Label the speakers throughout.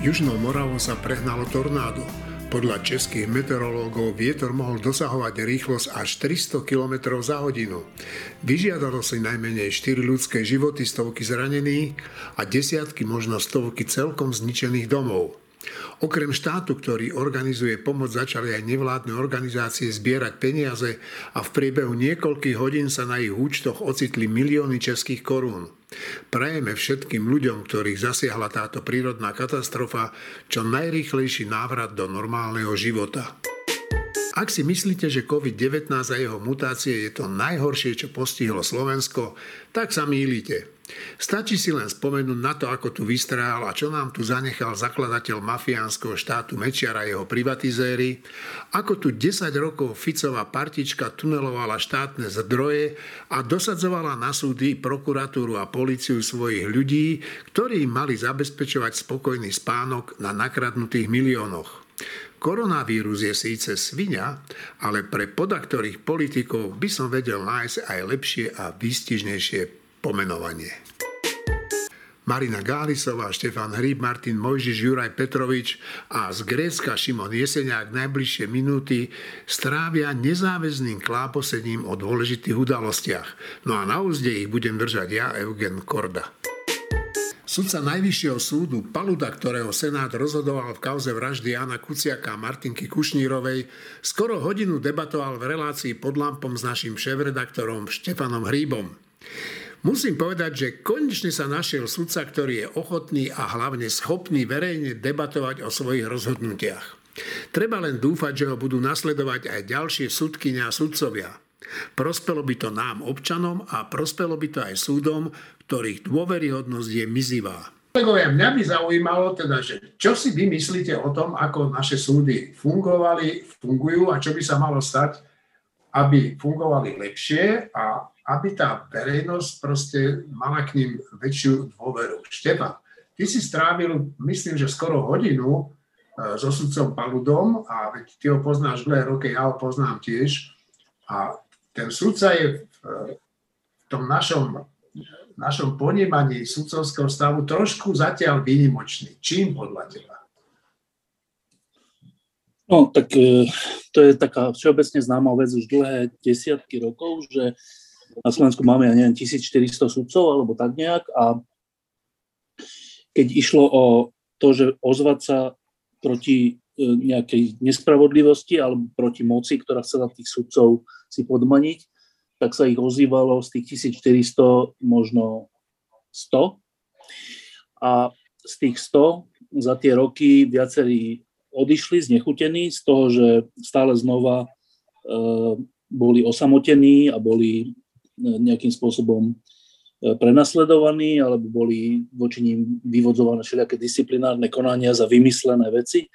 Speaker 1: Južnou Moravou sa prehnalo tornádo. Podľa českých meteorológov vietor mohol dosahovať rýchlosť až 300 km za hodinu. Vyžiadalo si najmenej 4 ľudské životy, stovky zranených a desiatky, možno stovky celkom zničených domov. Okrem štátu, ktorý organizuje pomoc, začali aj nevládne organizácie zbierať peniaze a v priebehu niekoľkých hodín sa na ich účtoch ocitli milióny českých korún. Prajeme všetkým ľuďom, ktorých zasiahla táto prírodná katastrofa, čo najrýchlejší návrat do normálneho života. Ak si myslíte, že COVID-19 a jeho mutácie je to najhoršie, čo postihlo Slovensko, tak sa mýlite. Stačí si len spomenúť na to, ako tu vystrál a čo nám tu zanechal zakladateľ mafiánskeho štátu Mečiar a jeho privatizéry, ako tu 10 rokov Ficová partička tunelovala štátne zdroje a dosadzovala na súdy prokuratúru a policiu svojich ľudí, ktorí mali zabezpečovať spokojný spánok na nakradnutých miliónoch. Koronavírus je síce svinia, ale pre podaktorých politikov by som vedel nájsť aj lepšie a výstižnejšie pomenovanie. Marina Gálisová, Štefan Hríb, Martin Mojžiš, Juraj Petrovič a z Grécka Šimon Jeseniak najbližšie minúty strávia nezáväzným kláposením o dôležitých udalostiach. No a na úzde ich budem držať ja, Eugen Korda. Sudca Najvyššieho súdu Paluda, ktorého Senát rozhodoval v kauze vraždy Jana Kuciaka a Martinky Kušnírovej, skoro hodinu debatoval v relácii pod lampom s našim šéf-redaktorom Štefanom Hríbom. Musím povedať, že konečne sa našiel sudca, ktorý je ochotný a hlavne schopný verejne debatovať o svojich rozhodnutiach. Treba len dúfať, že ho budú nasledovať aj ďalšie sudkynia a sudcovia. Prospelo by to nám, občanom, a prospelo by to aj súdom, ktorých dôveryhodnosť je mizivá. Kolegovia, mňa by zaujímalo teda, že čo si vy myslíte o tom, ako naše súdy fungovali, fungujú a čo by sa malo stať, aby fungovali lepšie a aby tá verejnosť proste mala k ním väčšiu dôveru. Štefan, ty si strávil, myslím, že skoro hodinu e, so sudcom Paludom a veď ty ho poznáš dlhé roky, ja ho poznám tiež. A ten sudca je v, v tom našom, našom ponímaní sudcovského stavu trošku zatiaľ výnimočný. Čím podľa teba?
Speaker 2: No, tak e, to je taká všeobecne známa vec už dlhé desiatky rokov, že na Slovensku máme, ja neviem, 1400 sudcov alebo tak nejak a keď išlo o to, že ozvať sa proti e, nejakej nespravodlivosti alebo proti moci, ktorá chcela tých sudcov si podmaniť, tak sa ich ozývalo z tých 1400 možno 100. A z tých 100 za tie roky viacerí odišli znechutení z toho, že stále znova e, boli osamotení a boli nejakým spôsobom e, prenasledovaní alebo boli voči ním vyvodzované všelijaké disciplinárne konania za vymyslené veci.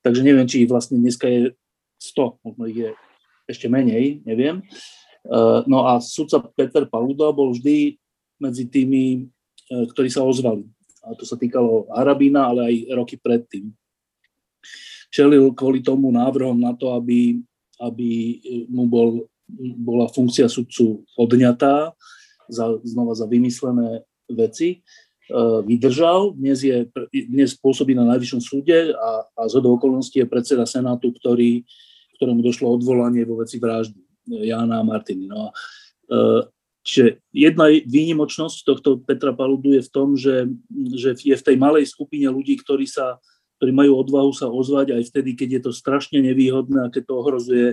Speaker 2: Takže neviem, či ich vlastne dneska je 100, možno ich je ešte menej, neviem. E, no a sudca Peter Paluda bol vždy medzi tými, e, ktorí sa ozvali. A to sa týkalo Arabína, ale aj roky predtým. Čelil kvôli tomu návrhom na to, aby, aby mu bol bola funkcia sudcu odňatá za, znova za vymyslené veci. E, vydržal, dnes, je, dnes pôsobí na Najvyššom súde a, a z okolností je predseda Senátu, ktorý, ktorému došlo odvolanie vo veci vraždy Jána a Martiny. No a, e, čiže jedna výnimočnosť tohto Petra Paludu je v tom, že, že je v tej malej skupine ľudí, ktorí sa ktorí majú odvahu sa ozvať aj vtedy, keď je to strašne nevýhodné a keď to ohrozuje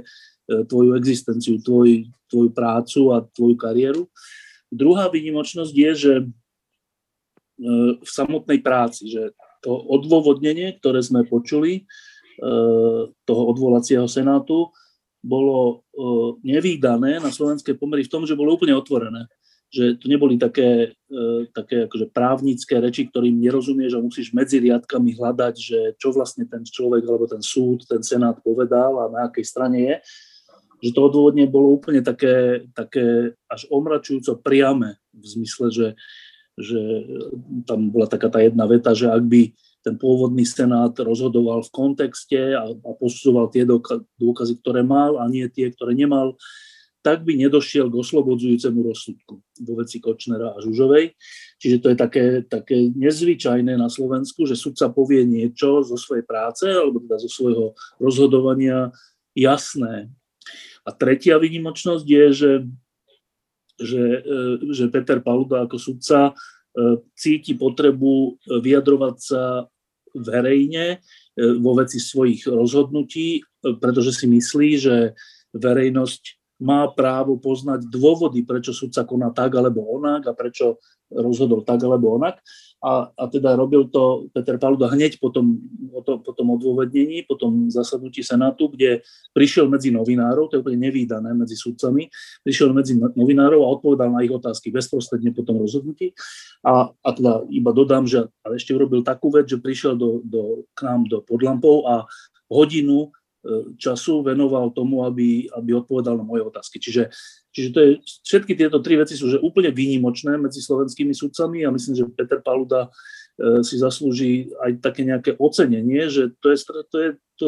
Speaker 2: E, tvoju existenciu, tvoj, tvoju prácu a tvoju kariéru. Druhá výnimočnosť je, že e, v samotnej práci, že to odôvodnenie, ktoré sme počuli, toho odvolacieho senátu, bolo nevýdané na slovenské pomery v tom, že bolo úplne otvorené. Že to neboli také, také akože právnické reči, ktorým nerozumieš a musíš medzi riadkami hľadať, že čo vlastne ten človek alebo ten súd, ten senát povedal a na akej strane je že to odôvodne bolo úplne také, také až omračujúco priame v zmysle, že, že tam bola taká tá jedna veta, že ak by ten pôvodný senát rozhodoval v kontexte a, a posudzoval tie dôkazy, ktoré mal a nie tie, ktoré nemal, tak by nedošiel k oslobodzujúcemu rozsudku vo veci Kočnera a Žužovej. Čiže to je také, také nezvyčajné na Slovensku, že sudca povie niečo zo svojej práce alebo teda zo svojho rozhodovania jasné. A tretia výnimočnosť je, že, že, e, že Peter Paluda ako sudca e, cíti potrebu vyjadrovať sa verejne e, vo veci svojich rozhodnutí, pretože si myslí, že verejnosť má právo poznať dôvody, prečo sudca koná tak alebo onak a prečo rozhodol tak alebo onak. A, a teda robil to Peter Paluda hneď po tom, po tom odôvodnení, po tom zasadnutí Senátu, kde prišiel medzi novinárov, to je úplne nevýdané medzi sudcami, prišiel medzi novinárov a odpovedal na ich otázky bezprostredne po tom rozhodnutí. A, a teda iba dodám, že ale ešte urobil takú vec, že prišiel do, do, k nám do Podlampov a hodinu času venoval tomu, aby, aby odpovedal na moje otázky. Čiže, čiže to je, všetky tieto tri veci sú že úplne výnimočné medzi slovenskými sudcami a myslím, že Peter Paluda e, si zaslúži aj také nejaké ocenenie, že to, je, to, je, to,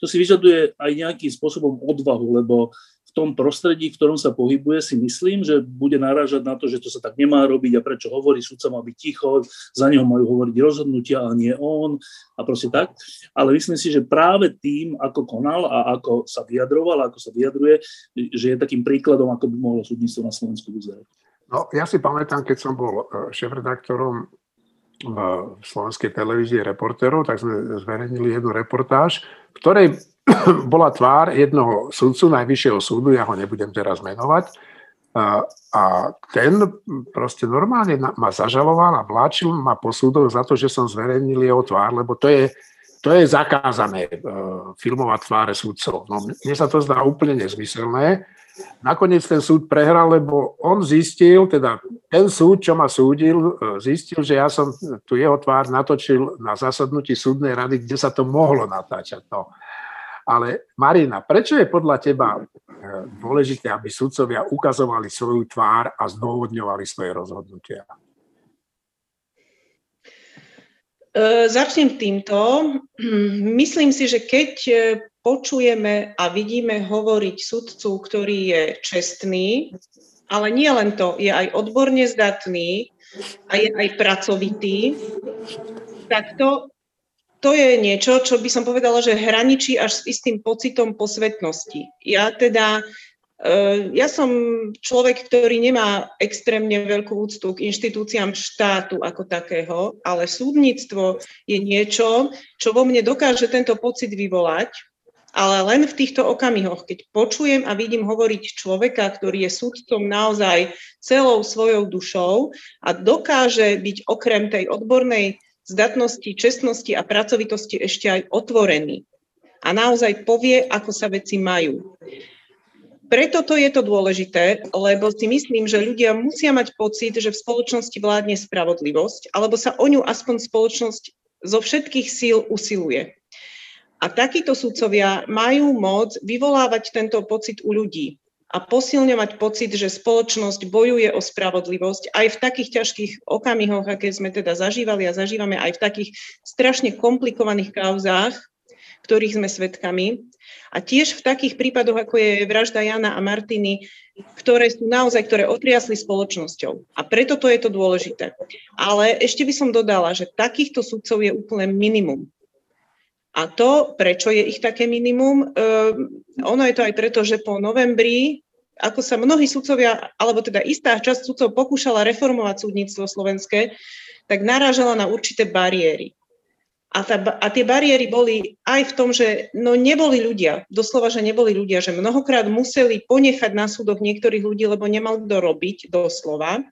Speaker 2: to si vyžaduje aj nejakým spôsobom odvahu, lebo tom prostredí, v ktorom sa pohybuje, si myslím, že bude narážať na to, že to sa tak nemá robiť a prečo hovorí, sudca má byť ticho, za neho majú hovoriť rozhodnutia a nie on a proste tak. Ale myslím si, že práve tým, ako konal a ako sa vyjadroval, ako sa vyjadruje, že je takým príkladom, ako by mohlo súdnictvo na Slovensku vyzerať.
Speaker 3: No, ja si pamätám, keď som bol e, šéf-redaktorom v slovenskej televízii reportérov, tak sme zverejnili jednu reportáž, v ktorej bola tvár jednoho sudcu Najvyššieho súdu, ja ho nebudem teraz menovať, a, ten proste normálne ma zažaloval a vláčil ma po súdoch za to, že som zverejnil jeho tvár, lebo to je, to je zakázané e, filmovať tváre súdcov. No, mne sa to zdá úplne nezmyselné. Nakoniec ten súd prehral, lebo on zistil, teda ten súd, čo ma súdil, e, zistil, že ja som tu jeho tvár natočil na zasadnutí súdnej rady, kde sa to mohlo natáčať. No. Ale Marina, prečo je podľa teba eh, dôležité, aby sudcovia ukazovali svoju tvár a zdôvodňovali svoje rozhodnutia?
Speaker 4: Eh, začnem týmto. Myslím si, že keď eh, počujeme a vidíme hovoriť sudcu, ktorý je čestný, ale nie len to, je aj odborne zdatný a je aj pracovitý, tak to to je niečo, čo by som povedala, že hraničí až s istým pocitom posvetnosti. Ja teda, e, ja som človek, ktorý nemá extrémne veľkú úctu k inštitúciám štátu ako takého, ale súdnictvo je niečo, čo vo mne dokáže tento pocit vyvolať, ale len v týchto okamihoch, keď počujem a vidím hovoriť človeka, ktorý je súdcom naozaj celou svojou dušou a dokáže byť okrem tej odbornej zdatnosti, čestnosti a pracovitosti ešte aj otvorený a naozaj povie, ako sa veci majú. Preto to je to dôležité, lebo si myslím, že ľudia musia mať pocit, že v spoločnosti vládne spravodlivosť, alebo sa o ňu aspoň spoločnosť zo všetkých síl usiluje. A takíto súdcovia majú moc vyvolávať tento pocit u ľudí a posilňovať pocit, že spoločnosť bojuje o spravodlivosť aj v takých ťažkých okamihoch, aké sme teda zažívali a zažívame aj v takých strašne komplikovaných kauzách, ktorých sme svedkami. A tiež v takých prípadoch, ako je vražda Jana a Martiny, ktoré sú naozaj, ktoré otriasli spoločnosťou. A preto to je to dôležité. Ale ešte by som dodala, že takýchto sudcov je úplne minimum. A to, prečo je ich také minimum, um, ono je to aj preto, že po novembri ako sa mnohí sudcovia, alebo teda istá časť sudcov pokúšala reformovať súdnictvo slovenské, tak narážala na určité bariéry. A, tá, a tie bariéry boli aj v tom, že no neboli ľudia, doslova, že neboli ľudia, že mnohokrát museli ponechať na súdoch niektorých ľudí, lebo nemal kto robiť, doslova,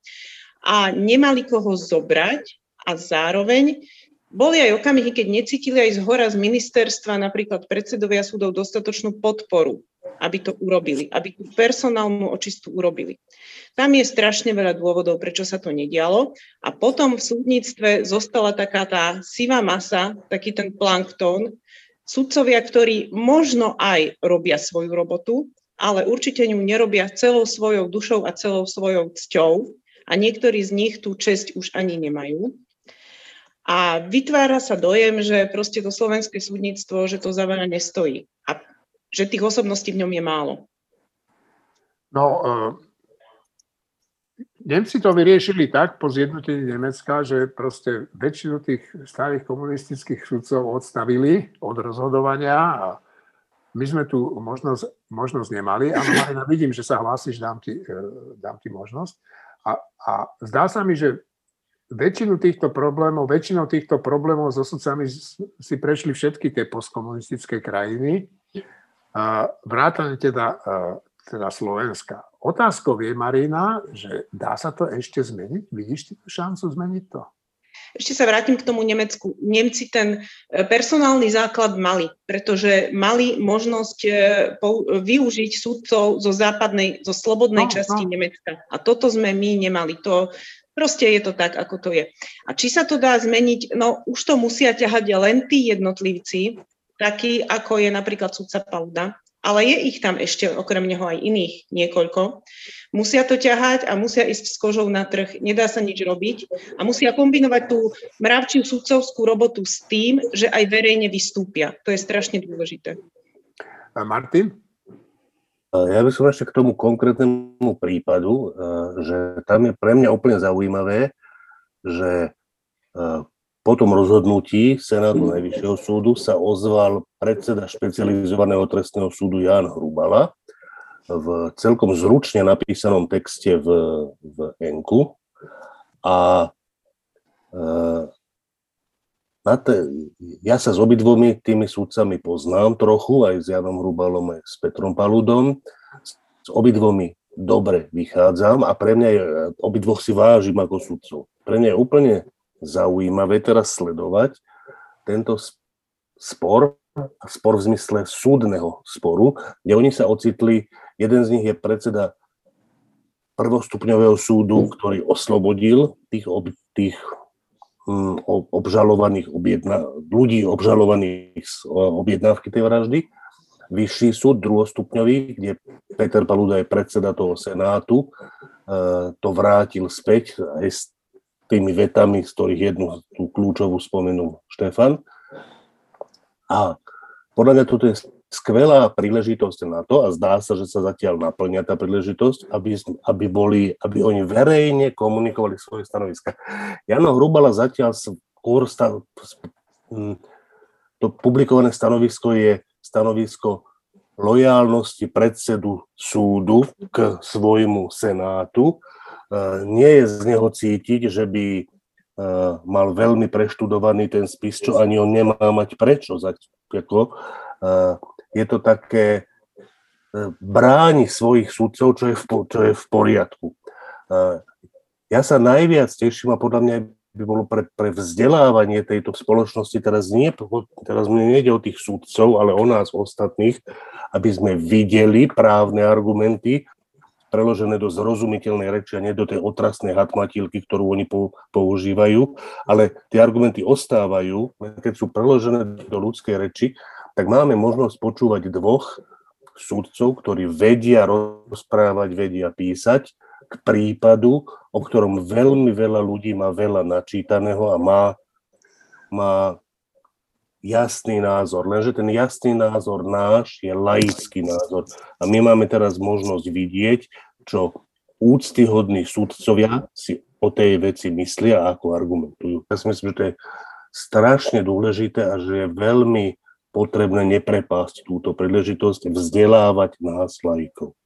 Speaker 4: a nemali koho zobrať a zároveň boli aj okamihy, keď necítili aj z hora z ministerstva, napríklad predsedovia súdov, dostatočnú podporu aby to urobili, aby tú personálnu očistu urobili. Tam je strašne veľa dôvodov, prečo sa to nedialo. A potom v súdnictve zostala taká tá sivá masa, taký ten planktón, sudcovia, ktorí možno aj robia svoju robotu, ale určite ňu nerobia celou svojou dušou a celou svojou cťou a niektorí z nich tú česť už ani nemajú. A vytvára sa dojem, že proste to slovenské súdnictvo, že to za veľa nestojí. A že tých osobností v ňom je málo.
Speaker 3: No, uh, Nemci to vyriešili tak po zjednotení Nemecka, že proste väčšinu tých starých komunistických sudcov odstavili od rozhodovania a my sme tu možnosť, možnosť nemali. Áno, Marina, vidím, že sa hlásiš, dám ti, e, dám ti možnosť. A, a zdá sa mi, že väčšinu týchto problémov, väčšinou týchto problémov so sudcami si prešli všetky tie postkomunistické krajiny, vrátane teda, e, teda Slovenska. Otázkou je, Marina, že dá sa to ešte zmeniť? Vidíš ty šancu zmeniť to?
Speaker 4: Ešte sa vrátim k tomu Nemecku. Nemci ten e, personálny základ mali, pretože mali možnosť e, využiť súdcov zo západnej, zo slobodnej no, časti no. Nemecka. A toto sme my nemali. To, Proste je to tak, ako to je. A či sa to dá zmeniť, no už to musia ťahať len tí jednotlivci, takí ako je napríklad sudca Pauda, ale je ich tam ešte okrem neho aj iných niekoľko. Musia to ťahať a musia ísť s kožou na trh, nedá sa nič robiť a musia kombinovať tú mravčiu sudcovskú robotu s tým, že aj verejne vystúpia. To je strašne dôležité.
Speaker 3: A Martin?
Speaker 5: Ja by som ešte k tomu konkrétnemu prípadu, že tam je pre mňa úplne zaujímavé, že po tom rozhodnutí Senátu Najvyššieho súdu sa ozval predseda špecializovaného trestného súdu Jan Hrubala v celkom zručne napísanom texte v, v Enku. A e, na te, ja sa s obidvomi tými súdcami poznám trochu, aj s Janom Hrubalom, aj s Petrom Paludom. S obidvomi dobre vychádzam a pre mňa je, obidvoch si vážim ako sudcov. Pre mňa je úplne zaujímavé teraz sledovať tento spor, spor v zmysle súdneho sporu, kde oni sa ocitli, jeden z nich je predseda prvostupňového súdu, ktorý oslobodil tých, ob, tých um, obžalovaných objedna, ľudí obžalovaných z objednávky tej vraždy. Vyšší súd, druhostupňový, kde Peter Paluda je predseda toho senátu, uh, to vrátil späť aj s tými vetami, z ktorých jednu tú kľúčovú spomenul Štefan. A podľa mňa toto je skvelá príležitosť na to a zdá sa, že sa zatiaľ naplňa tá príležitosť, aby, aby, boli, aby oni verejne komunikovali svoje stanoviska. Jano Hrubala zatiaľ skôr to publikované stanovisko je stanovisko lojálnosti predsedu súdu k svojmu senátu nie je z neho cítiť, že by mal veľmi preštudovaný ten spis, čo ani on nemá mať prečo. Ako, je to také e, bráni svojich sudcov, čo je v, čo je v poriadku. Ja sa najviac teším a podľa mňa by bolo pre, pre vzdelávanie tejto spoločnosti, teraz, nie, teraz mne nejde o tých sudcov, ale o nás ostatných, aby sme videli právne argumenty preložené do zrozumiteľnej reči a nie do tej otrasnej hatmatilky, ktorú oni používajú, ale tie argumenty ostávajú, keď sú preložené do ľudskej reči, tak máme možnosť počúvať dvoch súdcov, ktorí vedia rozprávať, vedia písať k prípadu, o ktorom veľmi veľa ľudí má veľa načítaného a má, má jasný názor, lenže ten jasný názor náš je laický názor. A my máme teraz možnosť vidieť, čo úctyhodní súdcovia si o tej veci myslia a ako argumentujú. Ja si myslím, že to je strašne dôležité a že je veľmi potrebné neprepásť túto príležitosť vzdelávať nás laikov.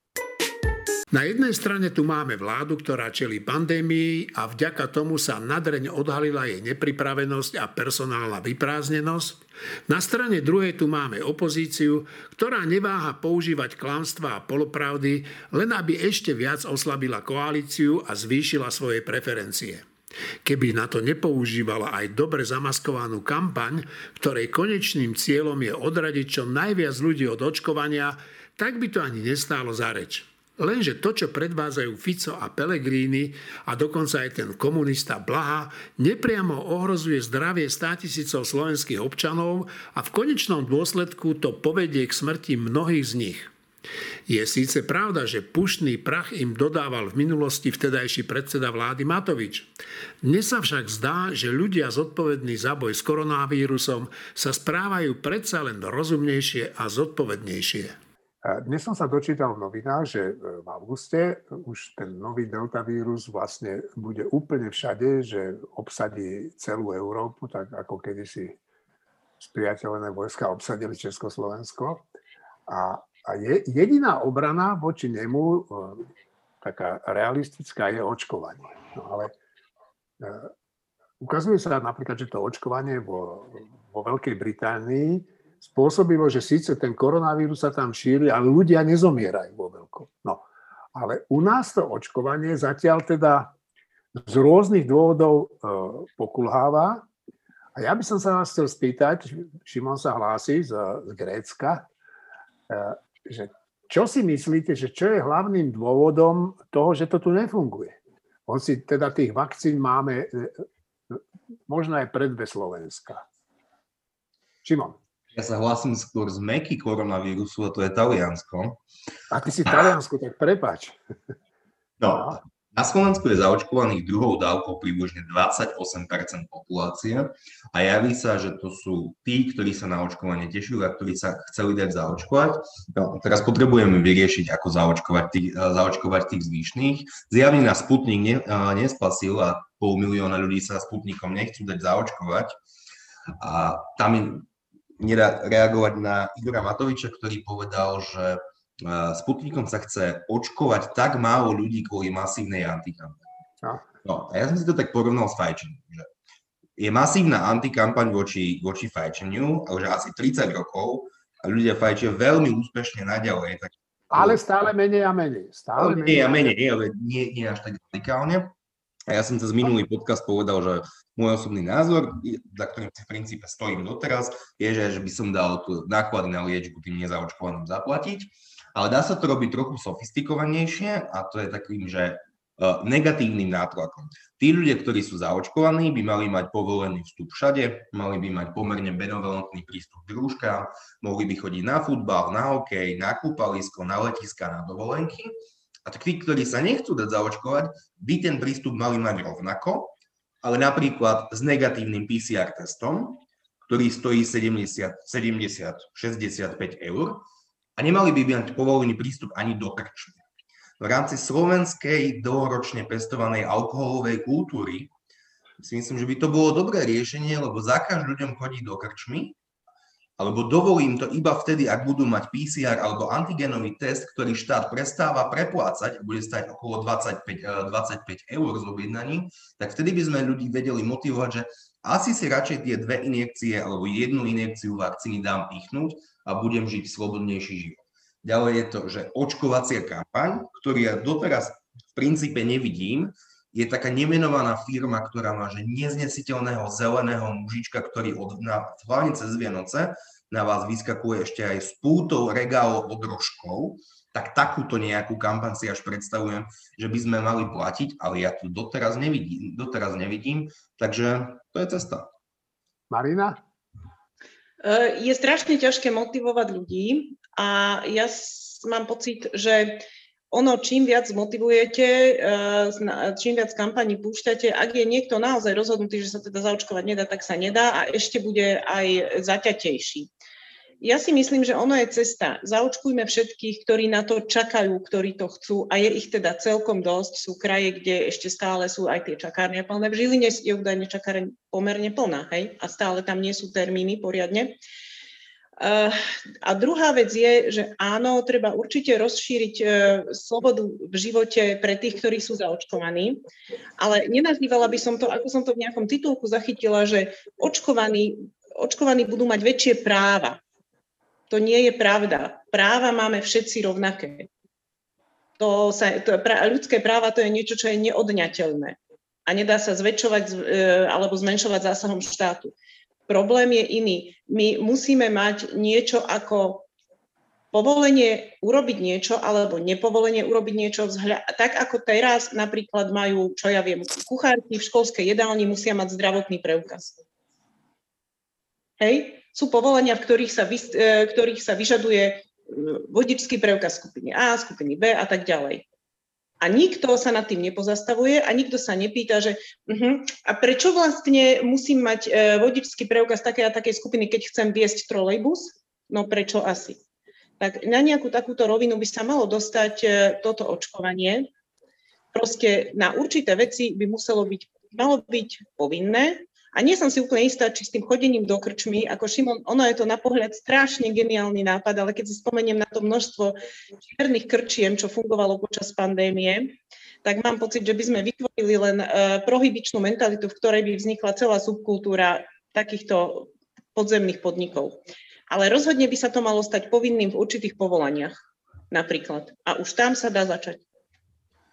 Speaker 3: Na jednej strane tu máme vládu, ktorá čeli pandémii a vďaka tomu sa nadreň odhalila jej nepripravenosť a personálna vyprázdnenosť. Na strane druhej tu máme opozíciu, ktorá neváha používať klamstva a polopravdy, len aby ešte viac oslabila koalíciu a zvýšila svoje preferencie. Keby na to nepoužívala aj dobre zamaskovanú kampaň, ktorej konečným cieľom je odradiť čo najviac ľudí od očkovania, tak by to ani nestálo za reč. Lenže to, čo predvádzajú Fico a Pellegrini a dokonca aj ten komunista Blaha, nepriamo ohrozuje zdravie státisícov slovenských občanov a v konečnom dôsledku to povedie k smrti mnohých z nich. Je síce pravda, že pušný prach im dodával v minulosti vtedajší predseda vlády Matovič. Dnes sa však zdá, že ľudia zodpovední za boj s koronavírusom sa správajú predsa len rozumnejšie a zodpovednejšie. Dnes som sa dočítal v novinách, že v auguste už ten nový delta vírus vlastne bude úplne všade, že obsadí celú Európu, tak ako kedysi spriateľené vojska obsadili Československo. A, a je, jediná obrana voči nemu, e, taká realistická, je očkovanie. No ale e, ukazuje sa napríklad, že to očkovanie vo, vo Veľkej Británii spôsobilo, že síce ten koronavírus sa tam šíri, ale ľudia nezomierajú vo veľkom. No, ale u nás to očkovanie zatiaľ teda z rôznych dôvodov e, pokulháva. A ja by som sa vás chcel spýtať, Šimon sa hlási z, z Grécka, e, že čo si myslíte, že čo je hlavným dôvodom toho, že to tu nefunguje? Hoci teda tých vakcín máme e, e možno aj predbe Slovenska. Šimon.
Speaker 6: Ja sa hlasím skôr z meky koronavírusu a to je Taliansko.
Speaker 3: A ty si Taliansko, tak prepač.
Speaker 6: No, na Slovensku je zaočkovaných druhou dávkou približne 28% populácie a javí sa, že to sú tí, ktorí sa na očkovanie tešili a ktorí sa chceli dať zaočkovať. No, teraz potrebujeme vyriešiť, ako zaočkovať tých, zaočkovať tých zvyšných. Zjavne na Sputnik ne, nespasil a pol milióna ľudí sa Sputnikom nechcú dať zaočkovať. A tam nedá reagovať na Igora Matoviča, ktorý povedal, že e, Sputnikom sa chce očkovať tak málo ľudí kvôli masívnej antikampani. No. a ja som si to tak porovnal s fajčením, že je masívna antikampaň voči, voči fajčeniu, ale že asi 30 rokov a ľudia fajčia veľmi úspešne naďalej. Tak...
Speaker 3: Ale stále menej a menej. Stále
Speaker 6: menej a menej, ale nie, nie až tak radikálne. A ja som cez minulý podcast povedal, že môj osobný názor, za ktorým si v princípe stojím doteraz, je, že, by som dal tu náklady na liečbu tým nezaočkovaným zaplatiť. Ale dá sa to robiť trochu sofistikovanejšie a to je takým, že uh, negatívnym nátlakom. Tí ľudia, ktorí sú zaočkovaní, by mali mať povolený vstup všade, mali by mať pomerne benevolentný prístup k družkám, mohli by chodiť na futbal, na hokej, na kúpalisko, na letiska, na dovolenky a tí, ktorí sa nechcú dať zaočkovať, by ten prístup mali mať rovnako, ale napríklad s negatívnym PCR testom, ktorý stojí 70, 70 65 eur a nemali by mať povolený prístup ani do krčmy. V rámci slovenskej dlhoročne pestovanej alkoholovej kultúry si myslím, že by to bolo dobré riešenie, lebo zakaz ľuďom chodí do krčmy alebo dovolím to iba vtedy, ak budú mať PCR alebo antigenový test, ktorý štát prestáva preplácať a bude stať okolo 25, 25 eh, eur z objednaním, tak vtedy by sme ľudí vedeli motivovať, že asi si radšej tie dve injekcie alebo jednu injekciu vakcíny dám pichnúť a budem žiť slobodnejší život. Ďalej je to, že očkovacia kampaň, ktorú ja doteraz v princípe nevidím, je taká nemenovaná firma, ktorá má že neznesiteľného zeleného mužička, ktorý od, na, hlavne cez Vianoce na vás vyskakuje ešte aj s pútou regálov od rožkov, tak takúto nejakú kampaň si až predstavujem, že by sme mali platiť, ale ja tu doteraz nevidím, doteraz nevidím takže to je cesta.
Speaker 3: Marina?
Speaker 4: E, je strašne ťažké motivovať ľudí a ja mám pocit, že ono, čím viac motivujete, eh, čím viac kampaní púšťate, ak je niekto naozaj rozhodnutý, že sa teda zaočkovať nedá, tak sa nedá a ešte bude aj zaťatejší. Ja si myslím, že ono je cesta. Zaočkujme všetkých, ktorí na to čakajú, ktorí to chcú a je ich teda celkom dosť. Sú kraje, kde ešte stále sú aj tie čakárne plné. V Žiline je údajne čakáreň pomerne plná, hej? A stále tam nie sú termíny poriadne. Eh, a druhá vec je, že áno, treba určite rozšíriť eh, slobodu v živote pre tých, ktorí sú zaočkovaní, ale nenazývala by som to, ako som to v nejakom titulku zachytila, že očkovaní, očkovaní budú mať väčšie práva. To nie je pravda. Práva máme všetci rovnaké. To sa, to, ľudské práva to je niečo, čo je neodňateľné a nedá sa zväčšovať eh, alebo zmenšovať zásahom štátu. Problém je iný. My musíme mať niečo ako povolenie urobiť niečo alebo nepovolenie urobiť niečo vzhľa- tak ako teraz napríklad majú, čo ja viem, kuchárky v školskej jedálni musia mať zdravotný preukaz. Hej? Sú povolenia, v ktorých sa, vy, e, ktorých sa vyžaduje e, vodičský preukaz skupiny A, skupiny B a tak ďalej. A nikto sa nad tým nepozastavuje a nikto sa nepýta, že uh-huh, a prečo vlastne musím mať uh, vodičský preukaz také a takej skupiny, keď chcem viesť trolejbus? No prečo asi? tak na nejakú takúto rovinu by sa malo dostať e, toto očkovanie. Proste na určité veci by muselo byť, malo byť povinné a nie som si úplne istá, či s tým chodením do krčmy, ako Šimon, ono je to na pohľad strašne geniálny nápad, ale keď si spomeniem na to množstvo čiernych krčiem, čo fungovalo počas pandémie, tak mám pocit, že by sme vytvorili len uh, prohybičnú mentalitu, v ktorej by vznikla celá subkultúra takýchto podzemných podnikov. Ale rozhodne by sa to malo stať povinným v určitých povolaniach napríklad. A už tam sa dá začať.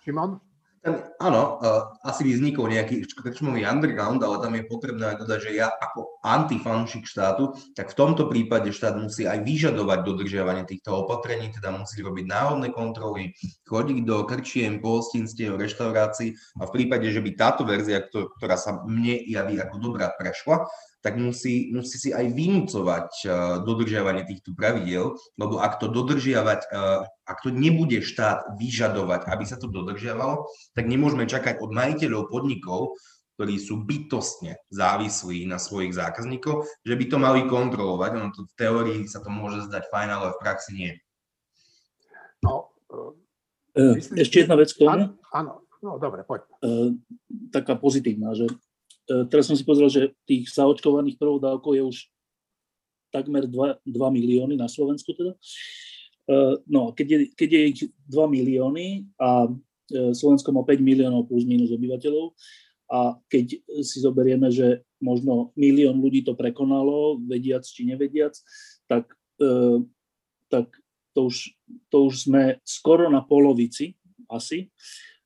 Speaker 3: Šimon?
Speaker 6: Tam, áno, uh, asi by vznikol nejaký krčmový underground, ale tam je potrebné aj dodať, že ja ako antifanšik štátu, tak v tomto prípade štát musí aj vyžadovať dodržiavanie týchto opatrení, teda musí robiť náhodné kontroly, chodiť do krčiem, pohostinstiev, reštaurácií a v prípade, že by táto verzia, ktorá sa mne javí ako dobrá, prešla, tak musí, musí si aj vynúcovať uh, dodržiavanie týchto pravidiel, lebo ak to dodržiavať, uh, ak to nebude štát vyžadovať, aby sa to dodržiavalo, tak nemôžeme čakať od majiteľov podnikov, ktorí sú bytostne závislí na svojich zákazníkov, že by to mali kontrolovať. Ono to v teórii sa to môže zdať fajn, ale v praxi nie.
Speaker 2: No, uh, Ešte jedna vec k
Speaker 3: tomu. Áno, no dobre, poď. Uh,
Speaker 2: taká pozitívna, že teraz som si pozrel, že tých zaočkovaných prvou dávkou je už takmer 2, 2 milióny na Slovensku teda. E, no, keď je, keď je ich 2 milióny a e, Slovensko má 5 miliónov plus minus obyvateľov a keď si zoberieme, že možno milión ľudí to prekonalo, vediac či nevediac, tak, tak to, už, to už sme skoro na polovici asi.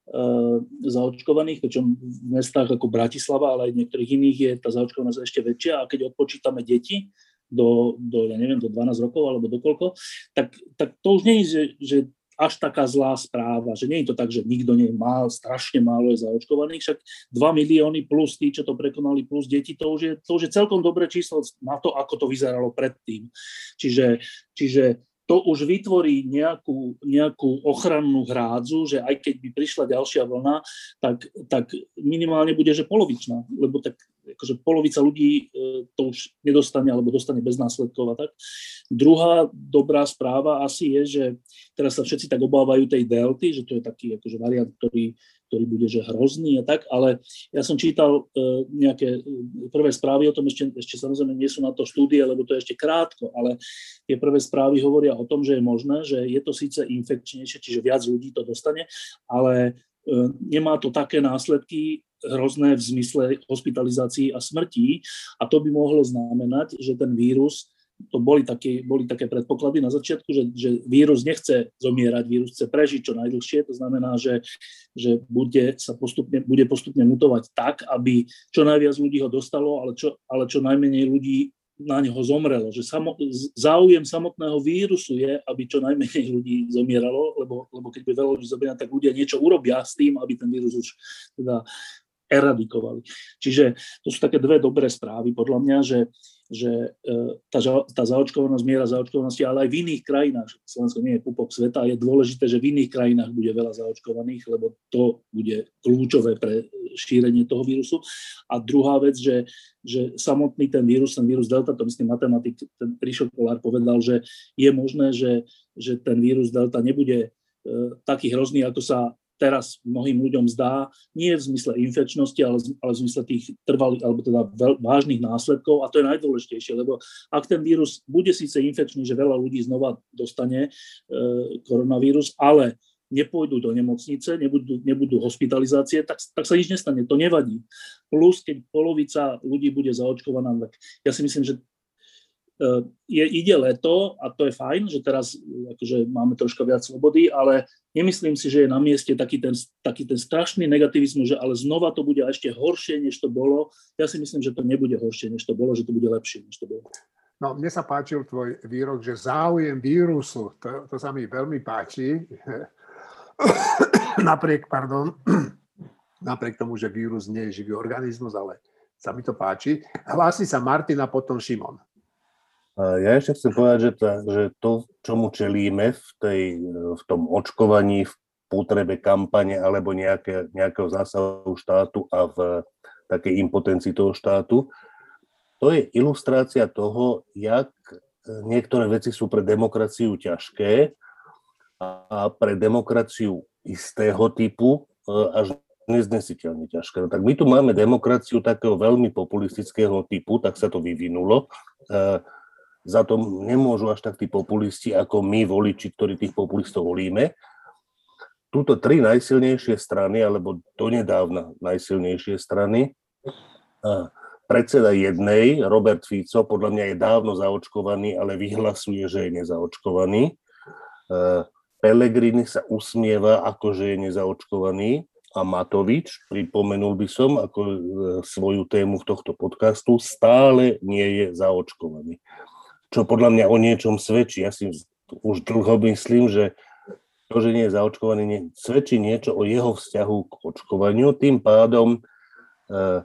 Speaker 2: Eh, zaočkovaných, pričom v mestách ako Bratislava, ale aj v niektorých iných je tá zaočkovanosť ešte väčšia a keď odpočítame deti do, do ja neviem, do 12 rokov alebo do koľko, tak, tak to už nie je, že, že až taká zlá správa, že nie je to tak, že nikto nie má, strašne málo je zaočkovaných, však 2 milióny plus tí, čo to prekonali, plus deti, to už je, to už je celkom dobré číslo na to, ako to vyzeralo predtým. Čiže, čiže to už vytvorí nejakú, nejakú ochrannú hrádzu, že aj keď by prišla ďalšia vlna, tak, tak minimálne bude, že polovičná, lebo tak akože polovica ľudí e, to už nedostane alebo dostane bez následkov a tak. Druhá dobrá správa asi je, že teraz sa všetci tak obávajú tej delty, že to je taký akože variant, ktorý ktorý bude že hrozný a tak, ale ja som čítal uh, nejaké e, prvé správy o tom, ešte, ešte samozrejme nie sú na to štúdie, lebo to je ešte krátko, ale tie prvé správy hovoria o tom, že je možné, že je to síce infekčnejšie, čiže viac ľudí to dostane, ale nemá to také následky hrozné v zmysle hospitalizácií a smrtí a to by mohlo znamenať, že ten vírus to boli také, boli také predpoklady na začiatku, že, že vírus nechce zomierať, vírus chce prežiť čo najdlhšie, to znamená, že, že bude, sa postupne, bude postupne mutovať tak, aby čo najviac ľudí ho dostalo, ale čo, ale čo najmenej ľudí na neho zomrelo. Že samo, záujem samotného vírusu je, aby čo najmenej ľudí zomieralo, lebo, lebo keď by veľa ľudí zomierať, tak ľudia niečo urobia s tým, aby ten vírus už teda eradikovali. Čiže to sú také dve dobré správy podľa mňa, že, že e, tá, tá zaočkovanosť, miera zaočkovanosti, ale aj v iných krajinách, Slovensko nie je pupok sveta, je dôležité, že v iných krajinách bude veľa zaočkovaných, lebo to bude kľúčové pre šírenie toho vírusu. A druhá vec, že, že samotný ten vírus, ten vírus Delta, to myslím matematik, ten Ríšo Kolár povedal, že je možné, že, že ten vírus Delta nebude e, taký hrozný, ako sa teraz mnohým ľuďom zdá, nie v zmysle infekčnosti, ale, ale v zmysle tých trvalých, alebo teda veľ, vážnych následkov a to je najdôležitejšie, lebo ak ten vírus bude síce infekčný, že veľa ľudí znova dostane e, koronavírus, ale nepôjdu do nemocnice, nebudú, nebudú hospitalizácie, tak, tak sa nič nestane, to nevadí. Plus, keď polovica ľudí bude zaočkovaná, tak ja si myslím, že je, ide leto a to je fajn, že teraz eh, akože máme troška viac slobody, ale nemyslím si, že je na mieste taký ten, taký ten strašný negativizmus, že ale znova to bude ešte horšie, než to bolo. Ja si myslím, že to nebude horšie, než to bolo, že to bude lepšie, než to bolo.
Speaker 3: No, mne sa páčil tvoj výrok, že záujem vírusu, to, to sa mi veľmi páči. napriek, pardon, napriek tomu, že vírus nie je živý organizmus, ale sa mi to páči. Hlási sa Martina, potom Šimon.
Speaker 5: Ja ešte chcem povedať, že, tá, že to, čomu čelíme v, tej, v tom očkovaní, v potrebe kampane alebo nejaké, nejakého zásahu štátu a v takej impotencii toho štátu, to je ilustrácia toho, jak niektoré veci sú pre demokraciu ťažké a pre demokraciu istého typu e, až neznesiteľne ťažké. No tak my tu máme demokraciu takého veľmi populistického typu, tak sa to vyvinulo. Za to nemôžu až tak tí populisti, ako my voliči, ktorí tých populistov volíme. Túto tri najsilnejšie strany, alebo donedávna najsilnejšie strany, predseda jednej, Robert Fico, podľa mňa je dávno zaočkovaný, ale vyhlasuje, že je nezaočkovaný. Pelegrini sa usmieva, ako že je nezaočkovaný. A Matovič, pripomenul by som ako e, svoju tému v tohto podcastu, stále nie je zaočkovaný čo podľa mňa o niečom svedčí. Ja si už dlho myslím, že to, že nie je zaočkovaný, nie, svedčí niečo o jeho vzťahu k očkovaniu. Tým pádom e,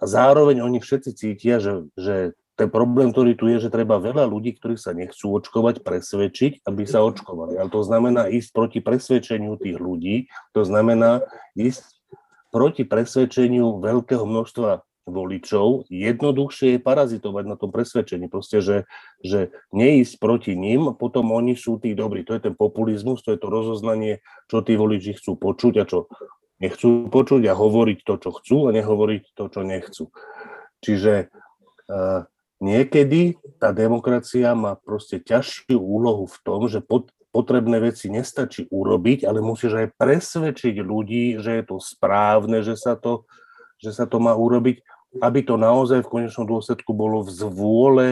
Speaker 5: zároveň oni všetci cítia, že, že ten problém, ktorý tu je, že treba veľa ľudí, ktorí sa nechcú očkovať, presvedčiť, aby sa očkovali. Ale to znamená ísť proti presvedčeniu tých ľudí, to znamená ísť proti presvedčeniu veľkého množstva voličov, jednoduchšie je parazitovať na tom presvedčení. Proste, že, že neísť proti ním, potom oni sú tí dobrí. To je ten populizmus, to je to rozoznanie, čo tí voliči chcú počuť a čo nechcú počuť a hovoriť to, čo chcú a nehovoriť to, čo nechcú. Čiže uh, niekedy tá demokracia má proste ťažšiu úlohu v tom, že potrebné veci nestačí urobiť, ale musíš aj presvedčiť ľudí, že je to správne, že sa to, že sa to má urobiť aby to naozaj v konečnom dôsledku bolo v zvôle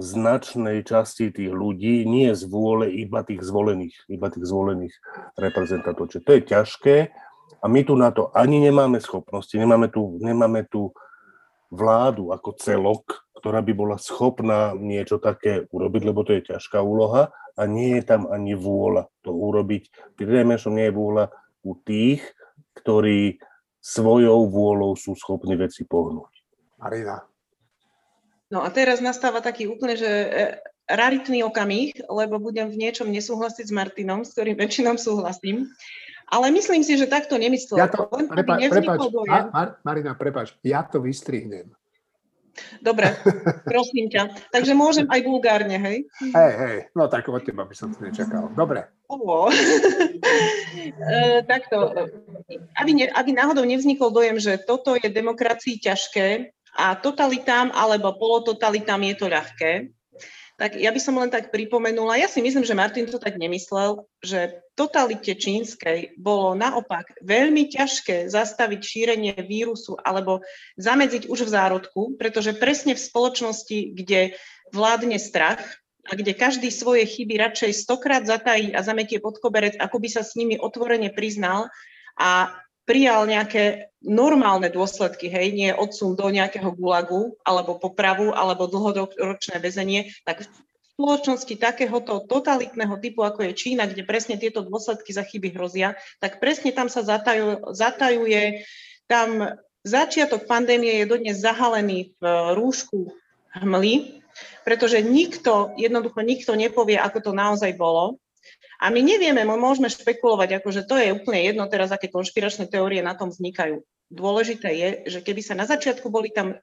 Speaker 5: značnej časti tých ľudí, nie z vôle iba tých zvolených, iba tých zvolených reprezentantov. Čiže to je ťažké a my tu na to ani nemáme schopnosti, nemáme tu, nemáme tu vládu ako celok, ktorá by bola schopná niečo také urobiť, lebo to je ťažká úloha a nie je tam ani vôľa to urobiť. Pri nie je vôľa u tých, ktorí svojou vôľou sú schopní veci pohnúť.
Speaker 3: Marina.
Speaker 4: No a teraz nastáva taký úplne, že e, raritný okamih, lebo budem v niečom nesúhlasiť s Martinom, s ktorým väčšinou súhlasím. Ale myslím si, že takto nemyslel.
Speaker 3: Ja to, prepa, prepač, Mar, Marina, prepač, ja to vystrihnem.
Speaker 4: Dobre, prosím ťa. Takže môžem aj vulgárne, hej?
Speaker 3: Hej, hej, no tak od teba by som to nečakal. Dobre.
Speaker 4: O, e, takto, aby, ne, aby náhodou nevznikol dojem, že toto je demokracii ťažké a totalitám alebo polototalitám je to ľahké, tak ja by som len tak pripomenula, ja si myslím, že Martin to tak nemyslel, že totalite čínskej bolo naopak veľmi ťažké zastaviť šírenie vírusu alebo zamedziť už v zárodku, pretože presne v spoločnosti, kde vládne strach a kde každý svoje chyby radšej stokrát zatají a zametie pod koberec, ako by sa s nimi otvorene priznal a prijal nejaké normálne dôsledky, hej, nie odsun do nejakého gulagu, alebo popravu, alebo dlhoročné väzenie, tak v spoločnosti takéhoto totalitného typu, ako je Čína, kde presne tieto dôsledky za chyby hrozia, tak presne tam sa zatajuje, zatajuje tam začiatok pandémie je dodnes zahalený v rúšku hmly, pretože nikto, jednoducho nikto nepovie, ako to naozaj bolo. A my nevieme, my môžeme špekulovať, akože to je úplne jedno teraz, aké konšpiračné teórie na tom vznikajú. Dôležité je, že keby sa na začiatku boli tam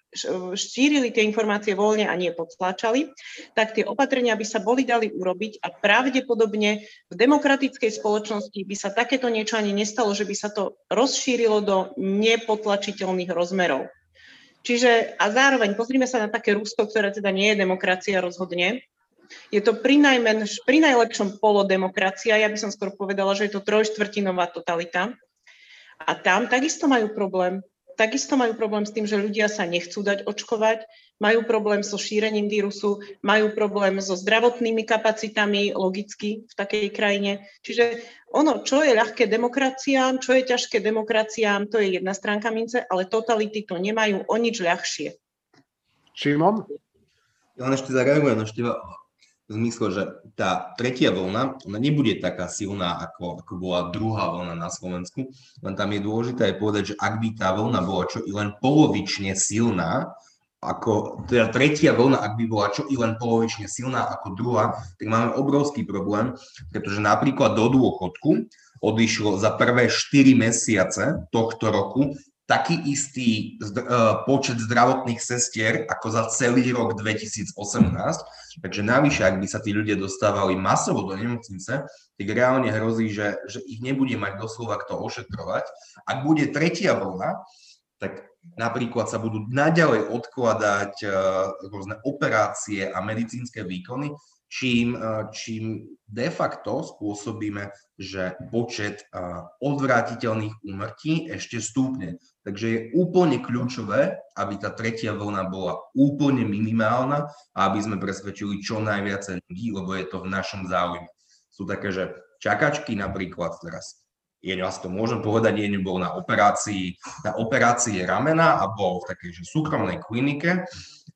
Speaker 4: šírili tie informácie voľne a nie podstláčali, tak tie opatrenia by sa boli dali urobiť a pravdepodobne v demokratickej spoločnosti by sa takéto niečo ani nestalo, že by sa to rozšírilo do nepotlačiteľných rozmerov. Čiže a zároveň pozrime sa na také Rusko, ktoré teda nie je demokracia rozhodne, je to pri, najmen, pri najlepšom polodemokracia, ja by som skôr povedala, že je to trojštvrtinová totalita. A tam takisto majú problém. Takisto majú problém s tým, že ľudia sa nechcú dať očkovať, majú problém so šírením vírusu, majú problém so zdravotnými kapacitami logicky v takej krajine. Čiže ono, čo je ľahké demokraciám, čo je ťažké demokraciám, to je jedna stránka mince, ale totality to nemajú o nič ľahšie.
Speaker 3: Šimon?
Speaker 6: Ja len ešte zareagujem ešte v zmysle, že tá tretia vlna, ona nebude taká silná, ako, ako bola druhá vlna na Slovensku, len tam je dôležité aj povedať, že ak by tá vlna bola čo i len polovične silná, ako teda tretia vlna, ak by bola čo i len polovične silná ako druhá, tak máme obrovský problém, pretože napríklad do dôchodku odišlo za prvé 4 mesiace tohto roku taký istý uh, počet zdravotných sestier ako za celý rok 2018. Takže navyše, ak by sa tí ľudia dostávali masovo do nemocnice, tak reálne hrozí, že, že ich nebude mať doslova kto ošetrovať. Ak bude tretia vlna, tak napríklad sa budú naďalej odkladať uh, rôzne operácie a medicínske výkony, čím, čím de facto spôsobíme, že počet odvrátiteľných úmrtí ešte stúpne. Takže je úplne kľúčové, aby tá tretia vlna bola úplne minimálna a aby sme presvedčili čo najviac ľudí, lebo je to v našom záujme. Sú také, že čakačky napríklad teraz je vás to môžem povedať, je bol na operácii, na operácii ramena a bol v takej že súkromnej klinike,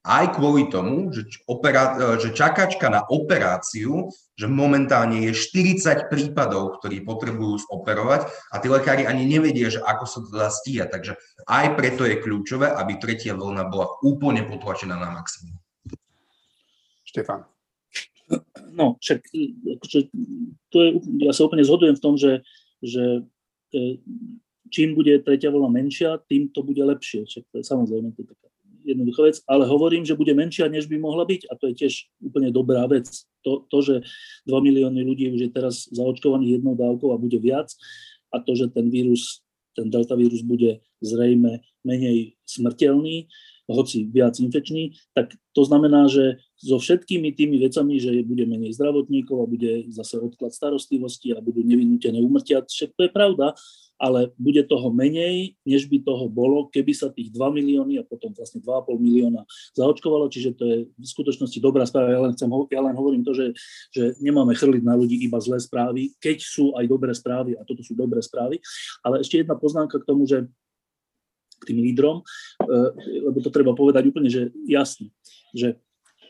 Speaker 6: aj kvôli tomu, že, opera, že čakačka na operáciu, že momentálne je 40 prípadov, ktorí potrebujú zoperovať a tí lekári ani nevedia, že ako sa to dá stíhať. Takže aj preto je kľúčové, aby tretia vlna bola úplne potlačená na maximum.
Speaker 3: Štefan.
Speaker 2: No, však akože, to je, ja sa úplne zhodujem v tom, že že e, čím bude tretia vlna menšia, tým to bude lepšie. Však to je samozrejme to je taká jednoduchá vec, ale hovorím, že bude menšia, než by mohla byť a to je tiež úplne dobrá vec. To, to že 2 milióny ľudí už je teraz zaočkovaných jednou dávkou a bude viac a to, že ten vírus, ten delta vírus bude zrejme menej smrteľný, hoci viac infekčný, tak to znamená, že so všetkými tými vecami, že bude menej zdravotníkov a bude zase odklad starostlivosti a budú nevinútené umrtia, všetko to je pravda, ale bude toho menej, než by toho bolo, keby sa tých 2 milióny a potom vlastne 2,5 milióna zaočkovalo, čiže to je v skutočnosti dobrá správa. Ja len, chcem, ja len hovorím to, že, že nemáme chrliť na ľudí iba zlé správy, keď sú aj dobré správy a toto sú dobré správy. Ale ešte jedna poznámka k tomu, že k tým lídrom, eh, lebo to treba povedať úplne, že jasne, že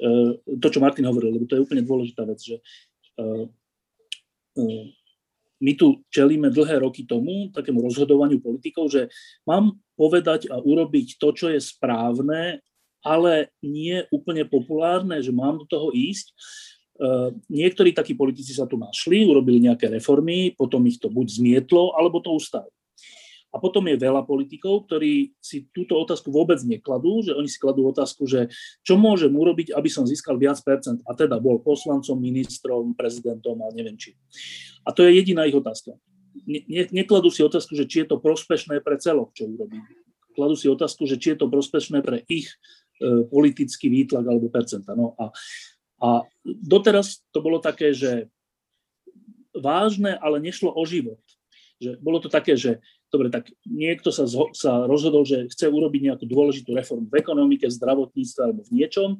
Speaker 2: eh, to, čo Martin hovoril, lebo to je úplne dôležitá vec, že eh, my tu čelíme dlhé roky tomu, takému rozhodovaniu politikov, že mám povedať a urobiť to, čo je správne, ale nie úplne populárne, že mám do toho ísť. Niektorí takí politici sa tu našli, urobili nejaké reformy, potom ich to buď zmietlo, alebo to ustali. A potom je veľa politikov, ktorí si túto otázku vôbec nekladú, že oni si kladú otázku, že čo môžem urobiť, aby som získal viac percent a teda bol poslancom, ministrom, prezidentom a neviem či. A to je jediná ich otázka. Ne, ne, nekladú si otázku, že či je to prospešné pre celok, čo urobí. Kladú si otázku, že či je to prospešné pre ich e, politický výtlak alebo percenta. No a, a doteraz to bolo také, že vážne, ale nešlo o život. Že bolo to také, že dobre, tak niekto sa, zho- sa rozhodol, že chce urobiť nejakú dôležitú reformu v ekonomike, v zdravotníctve alebo v niečom. E,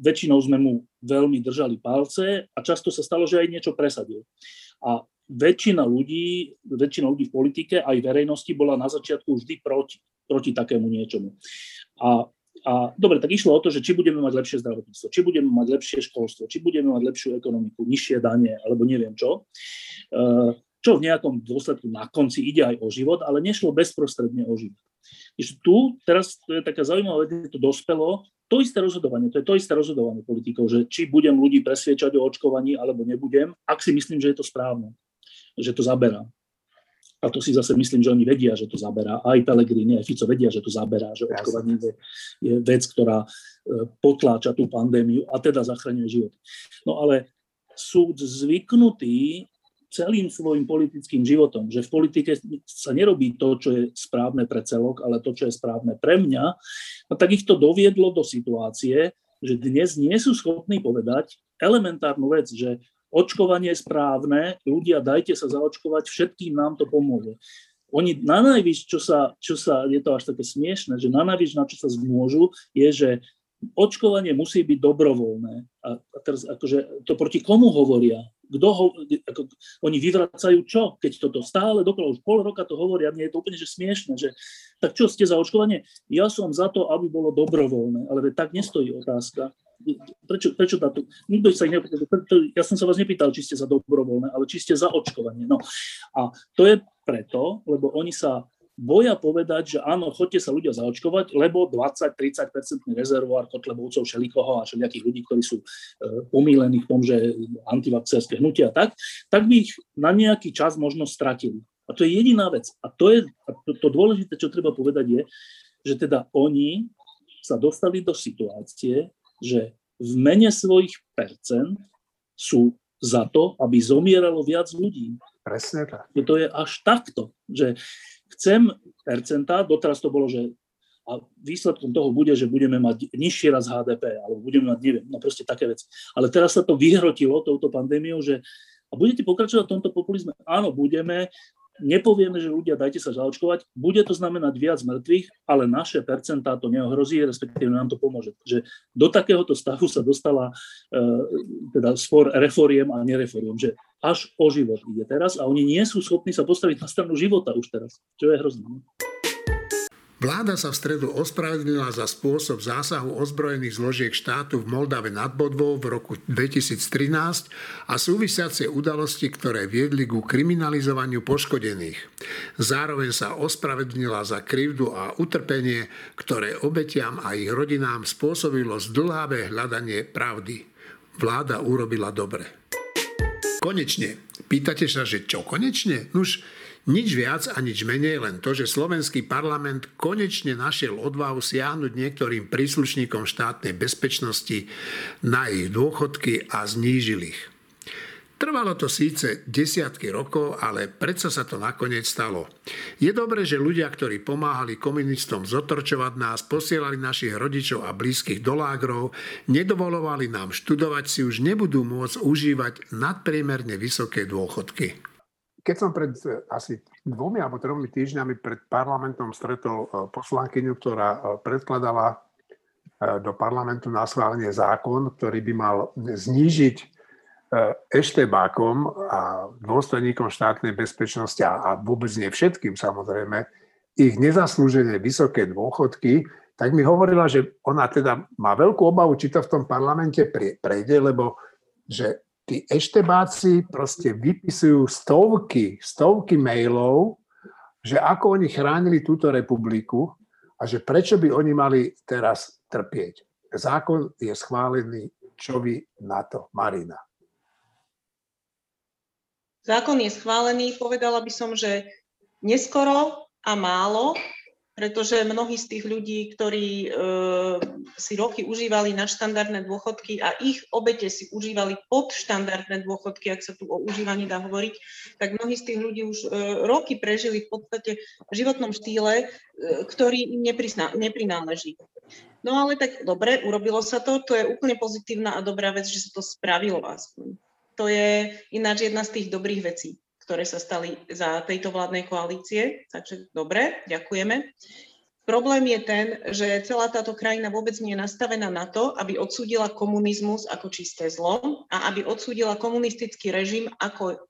Speaker 2: väčšinou sme mu veľmi držali palce a často sa stalo, že aj niečo presadil. A väčšina ľudí, väčšina ľudí v politike aj verejnosti bola na začiatku vždy proti, proti takému niečomu. A, a dobre, tak išlo o to, že či budeme mať lepšie zdravotníctvo, či budeme mať lepšie školstvo, či budeme mať lepšiu ekonomiku, nižšie dane, alebo neviem čo. E, čo v nejakom dôsledku na konci ide aj o život, ale nešlo bezprostredne o život. Ešte tu, teraz to je taká zaujímavá vec, to dospelo, to isté rozhodovanie, to je to isté rozhodovanie politikov, že či budem ľudí presviečať o očkovaní alebo nebudem, ak si myslím, že je to správne, že to zaberá. A to si zase myslím, že oni vedia, že to zaberá. Aj Pelegrini, aj Fico vedia, že to zaberá, že očkovanie je, je vec, ktorá e, potláča tú pandémiu a teda zachraňuje život. No ale sú zvyknutí celým svojim politickým životom, že v politike sa nerobí to, čo je správne pre celok, ale to, čo je správne pre mňa, a tak ich to doviedlo do situácie, že dnes nie sú schopní povedať elementárnu vec, že očkovanie je správne, ľudia dajte sa zaočkovať, všetkým nám to pomôže. Oni na najvyš, čo sa, čo sa, je to až také smiešne, že na najvyš, na čo sa zmôžu, je, že očkovanie musí byť dobrovoľné. A, a teraz akože to proti komu hovoria? Kto ho, ako, oni vyvracajú čo, keď toto stále dokola, už pol roka to hovoria, mne je to úplne že smiešne, že tak čo ste za očkovanie? Ja som za to, aby bolo dobrovoľné, ale tak nestojí otázka. Prečo, prečo táto, nikto sa ich nepýtal, ja som sa vás nepýtal, či ste za dobrovoľné, ale či ste za očkovanie. No. A to je preto, lebo oni sa boja povedať, že áno, chodte sa ľudia zaočkovať, lebo 20-30% rezervoár kotlebovcov, všelikoho a všelijakých ľudí, ktorí sú e, pomílení v tom, že antivakcerské hnutia tak, tak by ich na nejaký čas možno stratili. A to je jediná vec. A to je a to, to dôležité, čo treba povedať je, že teda oni sa dostali do situácie, že v mene svojich percent sú za to, aby zomieralo viac ľudí.
Speaker 3: Presne tak.
Speaker 2: To je až takto, že chcem percentá, doteraz to bolo, že a výsledkom toho bude, že budeme mať nižší raz HDP, alebo budeme mať, neviem, no proste také veci. Ale teraz sa to vyhrotilo touto pandémiou, že a budete pokračovať v tomto populizme? Áno, budeme, nepovieme, že ľudia dajte sa zaočkovať, bude to znamenať viac mŕtvych, ale naše percentá to neohrozí, respektíve nám to pomôže. Že do takéhoto stavu sa dostala e, teda spor reforiem a nereforiem, že až o život ide teraz a oni nie sú schopní sa postaviť na stranu života už teraz, čo je hrozné.
Speaker 3: Vláda sa v stredu ospravedlnila za spôsob zásahu ozbrojených zložiek štátu v Moldave nad Bodvou v roku 2013 a súvisiacie udalosti, ktoré viedli ku kriminalizovaniu poškodených. Zároveň sa ospravedlnila za krivdu a utrpenie, ktoré obetiam a ich rodinám spôsobilo zdlhavé hľadanie pravdy. Vláda urobila dobre. Konečne. Pýtate sa, že čo konečne? Nuž, nič viac a nič menej, len to, že slovenský parlament konečne našiel odvahu siahnuť niektorým príslušníkom štátnej bezpečnosti na ich dôchodky a znížil ich. Trvalo to síce desiatky rokov, ale predsa sa to nakoniec stalo. Je dobré, že ľudia, ktorí pomáhali komunistom zotročovať nás, posielali našich rodičov a blízkych do lágrov, nedovolovali nám študovať, si už nebudú môcť užívať nadpriemerne vysoké dôchodky. Keď som pred eh, asi dvomi alebo tromi týždňami pred parlamentom stretol eh, poslankyňu, ktorá eh, predkladala do parlamentu na schválenie zákon, ktorý by mal znížiť eštebákom a dôstojníkom štátnej bezpečnosti a, vôbec nie všetkým samozrejme, ich nezaslúžené vysoké dôchodky, tak mi hovorila, že ona teda má veľkú obavu, či to v tom parlamente prejde, lebo že tí eštebáci proste vypisujú stovky, stovky mailov, že ako oni chránili túto republiku a že prečo by oni mali teraz trpieť. Zákon je schválený, čo vy na to, Marina.
Speaker 4: Zákon je schválený, povedala by som, že neskoro a málo, pretože mnohí z tých ľudí, ktorí e, si roky užívali nadštandardné dôchodky a ich obete si užívali podštandardné dôchodky, ak sa tu o užívaní dá hovoriť, tak mnohí z tých ľudí už e, roky prežili v podstate v životnom štýle, e, ktorý im neprináleží. No ale tak dobre, urobilo sa to, to je úplne pozitívna a dobrá vec, že sa to spravilo aspoň. To je ináč jedna z tých dobrých vecí, ktoré sa stali za tejto vládnej koalície. Takže dobre, ďakujeme. Problém je ten, že celá táto krajina vôbec nie je nastavená na to, aby odsúdila komunizmus ako čisté zlo a aby odsúdila komunistický režim ako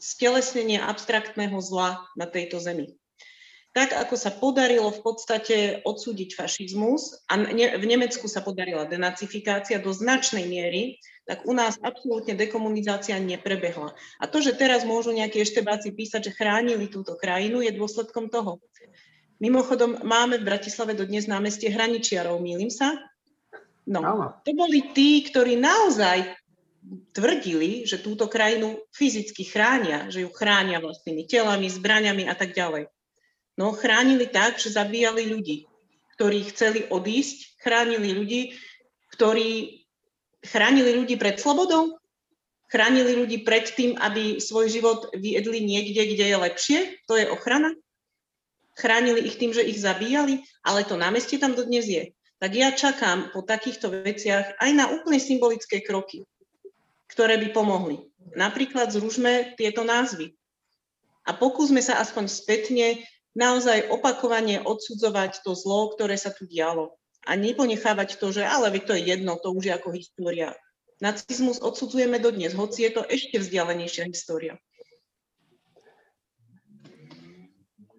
Speaker 4: stelesnenie abstraktného zla na tejto zemi. Tak ako sa podarilo v podstate odsúdiť fašizmus a v Nemecku sa podarila denacifikácia do značnej miery, tak u nás absolútne dekomunizácia neprebehla. A to, že teraz môžu nejakí eštebáci písať, že chránili túto krajinu, je dôsledkom toho. Mimochodom, máme v Bratislave dodnes námestie hraničiarov, mýlim sa? No, to boli tí, ktorí naozaj tvrdili, že túto krajinu fyzicky chránia, že ju chránia vlastnými telami, zbraniami a tak ďalej. No, chránili tak, že zabíjali ľudí, ktorí chceli odísť, chránili ľudí, ktorí chránili ľudí pred slobodou, chránili ľudí pred tým, aby svoj život vyjedli niekde, kde je lepšie, to je ochrana. Chránili ich tým, že ich zabíjali, ale to námestie tam dodnes je. Tak ja čakám po takýchto veciach aj na úplne symbolické kroky, ktoré by pomohli. Napríklad zružme tieto názvy. A pokúsme sa aspoň spätne naozaj opakovane odsudzovať to zlo, ktoré sa tu dialo a neponechávať to, že ale to je jedno, to už je ako história. Nacizmus odsudzujeme dodnes, hoci je to ešte vzdialenejšia história.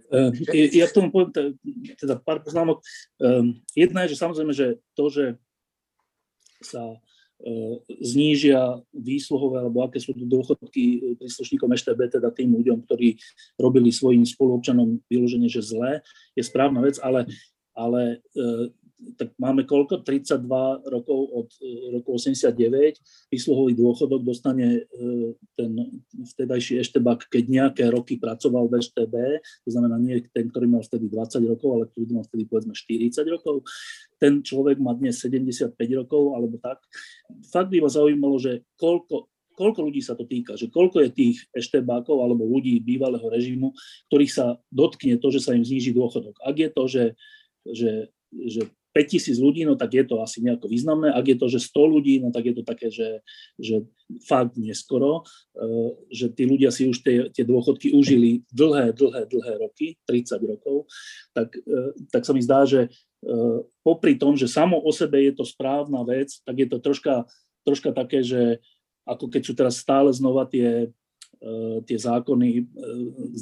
Speaker 2: Uh, ja k tomu poviem teda pár poznámok. Um, jedna je, že samozrejme, že to, že sa znížia výsluhové alebo aké sú dôchodky príslušníkom EŠTB, teda tým ľuďom, ktorí robili svojim spoluobčanom vyloženie, že zlé, je správna vec, ale, ale uh, tak máme koľko? 32 rokov od e, roku 89. Výsluhový dôchodok dostane e, ten vtedajší eštebak, keď nejaké roky pracoval v EŠTB, to znamená nie ten, ktorý mal vtedy 20 rokov, ale ktorý mal vtedy povedzme 40 rokov. Ten človek má dnes 75 rokov alebo tak. Fakt by ma zaujímalo, že koľko koľko ľudí sa to týka, že koľko je tých eštebákov alebo ľudí bývalého režimu, ktorých sa dotkne to, že sa im zníži dôchodok. Ak je to, že, že, že 5000 ľudí, no tak je to asi nejako významné. Ak je to, že 100 ľudí, no tak je to také, že, že fakt neskoro, eh, že tí ľudia si už tie, tie dôchodky užili dlhé, dlhé, dlhé roky, 30 rokov, tak, eh, tak sa mi zdá, že eh, popri tom, že samo o sebe je to správna vec, tak je to troška, troška také, že ako keď sú teraz stále znova tie, e, tie zákony e,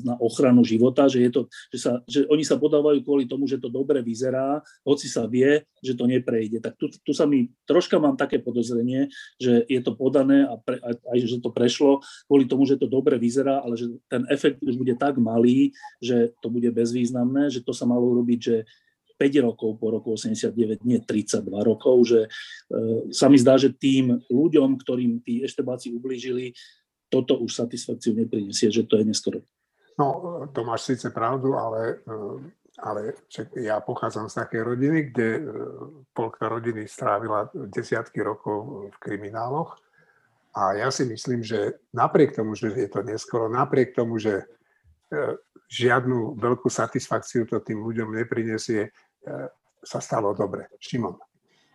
Speaker 2: na ochranu života, že, je to, že, sa, že oni sa podávajú kvôli tomu, že to dobre vyzerá, hoci sa vie, že to neprejde. Tak tu, tu sa mi troška mám také podozrenie, že je to podané a pre, aj, že to prešlo kvôli tomu, že to dobre vyzerá, ale že ten efekt už bude tak malý, že to bude bezvýznamné, že to sa malo robiť, že 5 rokov po roku 89, nie 32 rokov, že e, sa mi zdá, že tým ľuďom, ktorým tí eštebáci ublížili, toto už satisfakciu neprinesie, že to je neskoro.
Speaker 3: No, to máš síce pravdu, ale, e, ale ja pochádzam z takej rodiny, kde e, polka rodiny strávila desiatky rokov v krimináloch. A ja si myslím, že napriek tomu, že je to neskoro, napriek tomu, že žiadnu veľkú satisfakciu to tým ľuďom neprinesie, sa stalo dobre. Šimon.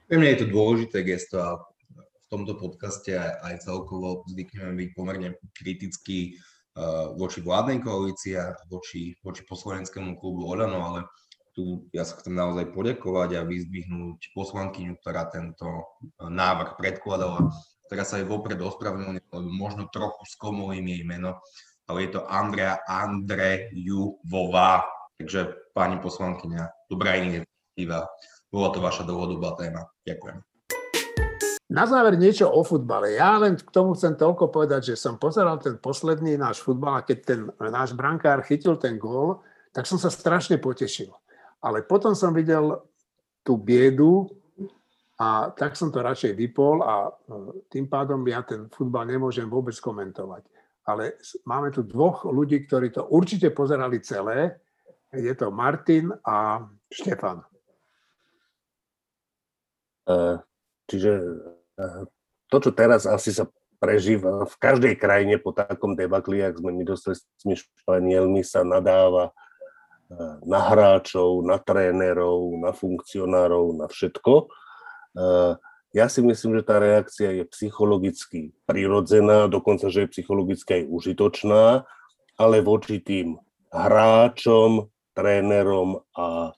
Speaker 6: Pre mňa je to dôležité gesto a tomto podcaste aj celkovo zvykneme byť pomerne kritický uh, voči vládnej koalícii a voči, voči poslaneckému klubu Oľano, ale tu ja sa chcem naozaj poďakovať a vyzdvihnúť poslankyňu, ktorá tento návrh predkladala, ktorá sa aj vopred ospravedlnila, lebo možno trochu skomolím jej meno, ale je to Andrea Andrejuvová. Takže pani poslankyňa, dobrá iniciatíva. Bola to vaša dlhodobá téma. Ďakujem.
Speaker 3: Na záver niečo o futbale. Ja len k tomu chcem toľko povedať, že som pozeral ten posledný náš futbal a keď ten náš brankár chytil ten gól, tak som sa strašne potešil. Ale potom som videl tú biedu a tak som to radšej vypol a e, tým pádom ja ten futbal nemôžem vôbec komentovať. Ale máme tu dvoch ľudí, ktorí to určite pozerali celé je to Martin a Štefan.
Speaker 5: E, čiže to, čo teraz asi sa prežíva v každej krajine po takom debakli, ak sme my dostali s tými Španielmi, sa nadáva e, na hráčov, na trénerov, na funkcionárov, na všetko. Ja si myslím, že tá reakcia je psychologicky prirodzená, dokonca, že je psychologicky aj užitočná, ale voči tým hráčom, trénerom a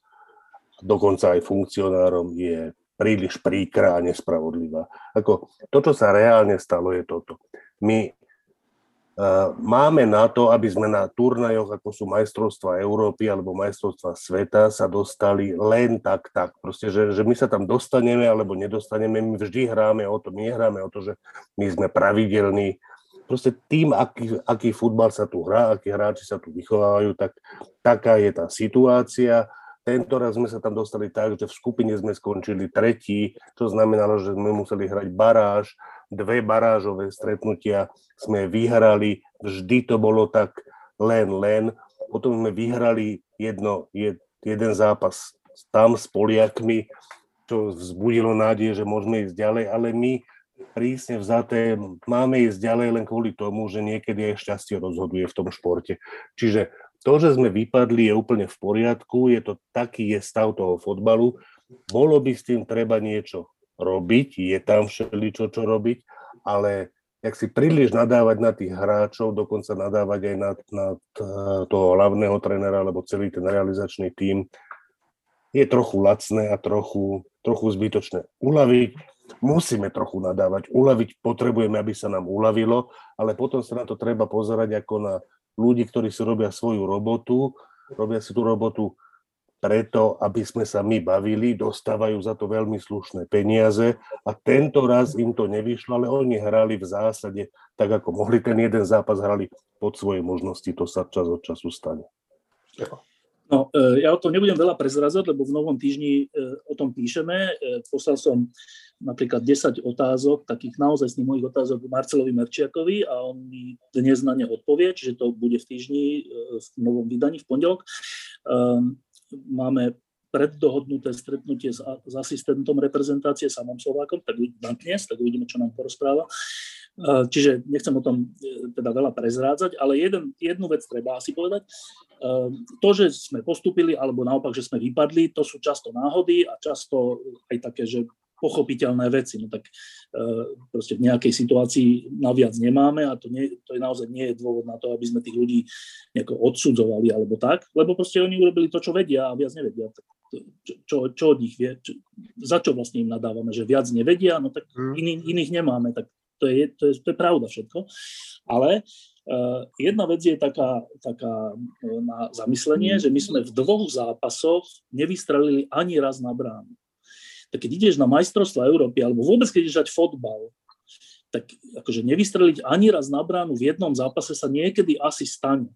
Speaker 5: dokonca aj funkcionárom je príliš príkrá a nespravodlivá. Ako, to, čo sa reálne stalo, je toto. My uh, máme na to, aby sme na turnajoch, ako sú majstrovstva Európy alebo majstrovstva sveta, sa dostali len tak, tak. Proste, že, že my sa tam dostaneme alebo nedostaneme, my vždy hráme o to, my nehráme o to, že my sme pravidelní, proste tým, aký, aký futbal sa tu hrá, akí hráči sa tu vychovávajú, tak taká je tá situácia. Tento raz sme sa tam dostali tak, že v skupine sme skončili tretí, to znamenalo, že sme museli hrať baráž, dve barážové stretnutia sme vyhrali, vždy to bolo tak len, len. Potom sme vyhrali jedno, jed, jeden zápas tam s Poliakmi, čo vzbudilo nádej, že môžeme ísť ďalej, ale my prísne vzaté máme ísť ďalej len kvôli tomu, že niekedy aj šťastie rozhoduje v tom športe. Čiže to, že sme vypadli, je úplne v poriadku, je to taký je stav toho fotbalu. Bolo by s tým treba niečo robiť, je tam všeličo, čo robiť, ale jak si príliš nadávať na tých hráčov, dokonca nadávať aj na, na toho hlavného trénera alebo celý ten realizačný tím, je trochu lacné a trochu, trochu zbytočné. Uľaviť musíme trochu nadávať. Uľaviť potrebujeme, aby sa nám uľavilo, ale potom sa na to treba pozerať ako na ľudí, ktorí si robia svoju robotu, robia si tú robotu preto, aby sme sa my bavili, dostávajú za to veľmi slušné peniaze a tento raz im to nevyšlo, ale oni hrali v zásade tak, ako mohli. Ten jeden zápas hrali pod svoje možnosti, to sa čas od času stane.
Speaker 2: No, e, ja o tom nebudem veľa prezrazať, lebo v novom týždni e, o tom píšeme. E, poslal som napríklad 10 otázok, takých naozaj z mojich otázok Marcelovi Merčiakovi a on mi dnes na ne odpovie, čiže to bude v týždni v novom vydaní v pondelok. Máme preddohodnuté stretnutie s, asistentom reprezentácie samom Slovákom, tak na dnes, tak uvidíme, čo nám porozpráva. Eh, čiže nechcem o tom eh, teda veľa prezrádzať, ale jeden, jednu vec treba asi povedať. To, že sme postupili, alebo naopak, že sme vypadli, to sú často náhody a často aj také, že pochopiteľné veci. No tak proste v nejakej situácii naviac nemáme a to, nie, to je naozaj nie je dôvod na to, aby sme tých ľudí nejako odsudzovali alebo tak, lebo proste oni urobili to, čo vedia a viac nevedia. Tak čo, čo od nich vie, čo, za čo vlastne im nadávame, že viac nevedia, no tak mm. iný, iných nemáme, tak to je, to je, to je pravda všetko. Ale uh, jedna vec je taká, taká uh, na zamyslenie, že my sme v dvoch zápasoch nevystrelili ani raz na bránu. Tak keď ideš na majstrovstvo Európy, alebo vôbec keď ideš hrať fotbal, tak akože nevystreliť ani raz na bránu v jednom zápase sa niekedy asi stane.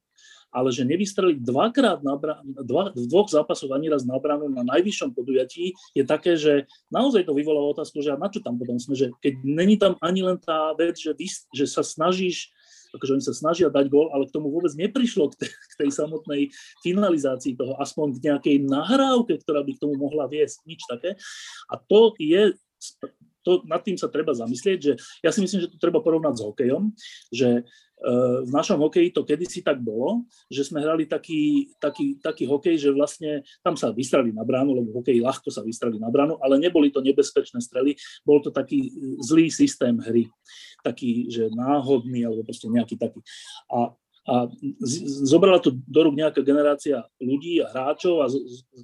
Speaker 2: Ale že nevystreliť dvakrát na bránu, dva, v dvoch zápasoch ani raz na bránu na najvyššom podujatí je také, že naozaj to vyvolalo otázku, že na čo tam potom sme, že keď není tam ani len tá vec, že, vy, že sa snažíš akože oni sa snažia dať gol, ale k tomu vôbec neprišlo k tej, k tej samotnej finalizácii toho, aspoň k nejakej nahrávke, ktorá by k tomu mohla viesť, nič také. A to je to, nad tým sa treba zamyslieť, že ja si myslím, že to treba porovnať s hokejom, že Eh, v našom hokeji to kedysi tak bolo, že sme hrali taký, taký, taký hokej, že vlastne tam sa vystrali na bránu, lebo v hokeji ľahko sa vystrali na bránu, ale neboli to nebezpečné strely, bol to taký zlý systém hry, taký, že náhodný, alebo proste nejaký taký. A a zobrala to do rúk nejaká generácia ľudí a hráčov a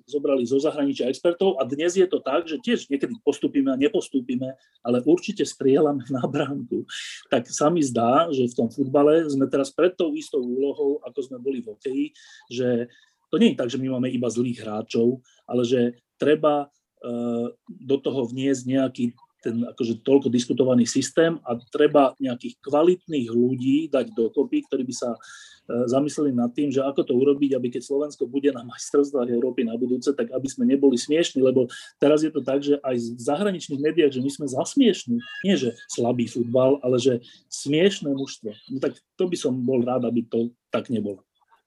Speaker 2: zobrali zo zahraničia expertov a dnes je to tak, že tiež niekedy postupíme a nepostúpime, ale určite strieľame na bránku. Tak sa mi zdá, že v tom futbale sme teraz pred tou istou úlohou, ako sme boli v hokeji, že to nie je tak, že my máme iba zlých hráčov, ale že treba eh, do toho vniesť nejaký ten akože toľko diskutovaný systém a treba nejakých kvalitných ľudí dať dokopy, ktorí by sa e, zamysleli nad tým, že ako to urobiť, aby keď Slovensko bude na majstrovstvách Európy na budúce, tak aby sme neboli smiešni, lebo teraz je to tak, že aj v zahraničných médiách, že my sme zasmiešní, nie že slabý futbal, ale že smiešné mužstvo. No tak to by som bol rád, aby to tak nebolo.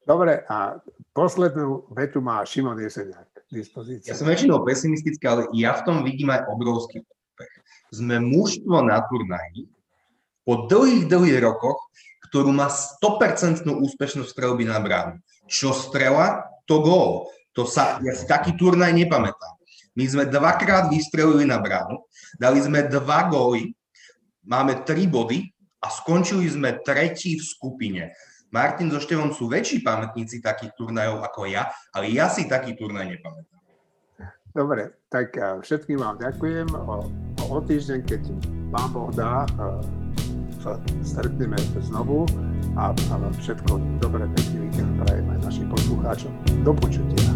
Speaker 3: Dobre, a poslednú vetu má Šimon Jeseniak k dispozícii.
Speaker 6: Ja som väčšinou pesimistický, ale ja v tom vidím aj obrovský sme mužstvo na turnaji po dlhých, dlhých rokoch, ktorú má 100% úspešnosť strelby na bránu. Čo strela, to gól. To sa, ja si taký turnaj nepamätám. My sme dvakrát vystrelili na bránu, dali sme dva góly, máme tri body a skončili sme tretí v skupine. Martin so Števom sú väčší pamätníci takých turnajov ako ja, ale ja si taký turnaj nepamätám.
Speaker 3: Dobre, tak eh, všetkým vám ďakujem. O, týždeň, keď pán Boh dá, eh, sa stretneme znovu a, vám všetko dobré, pekný víkend prajem aj našim poslucháčom. Do počutia.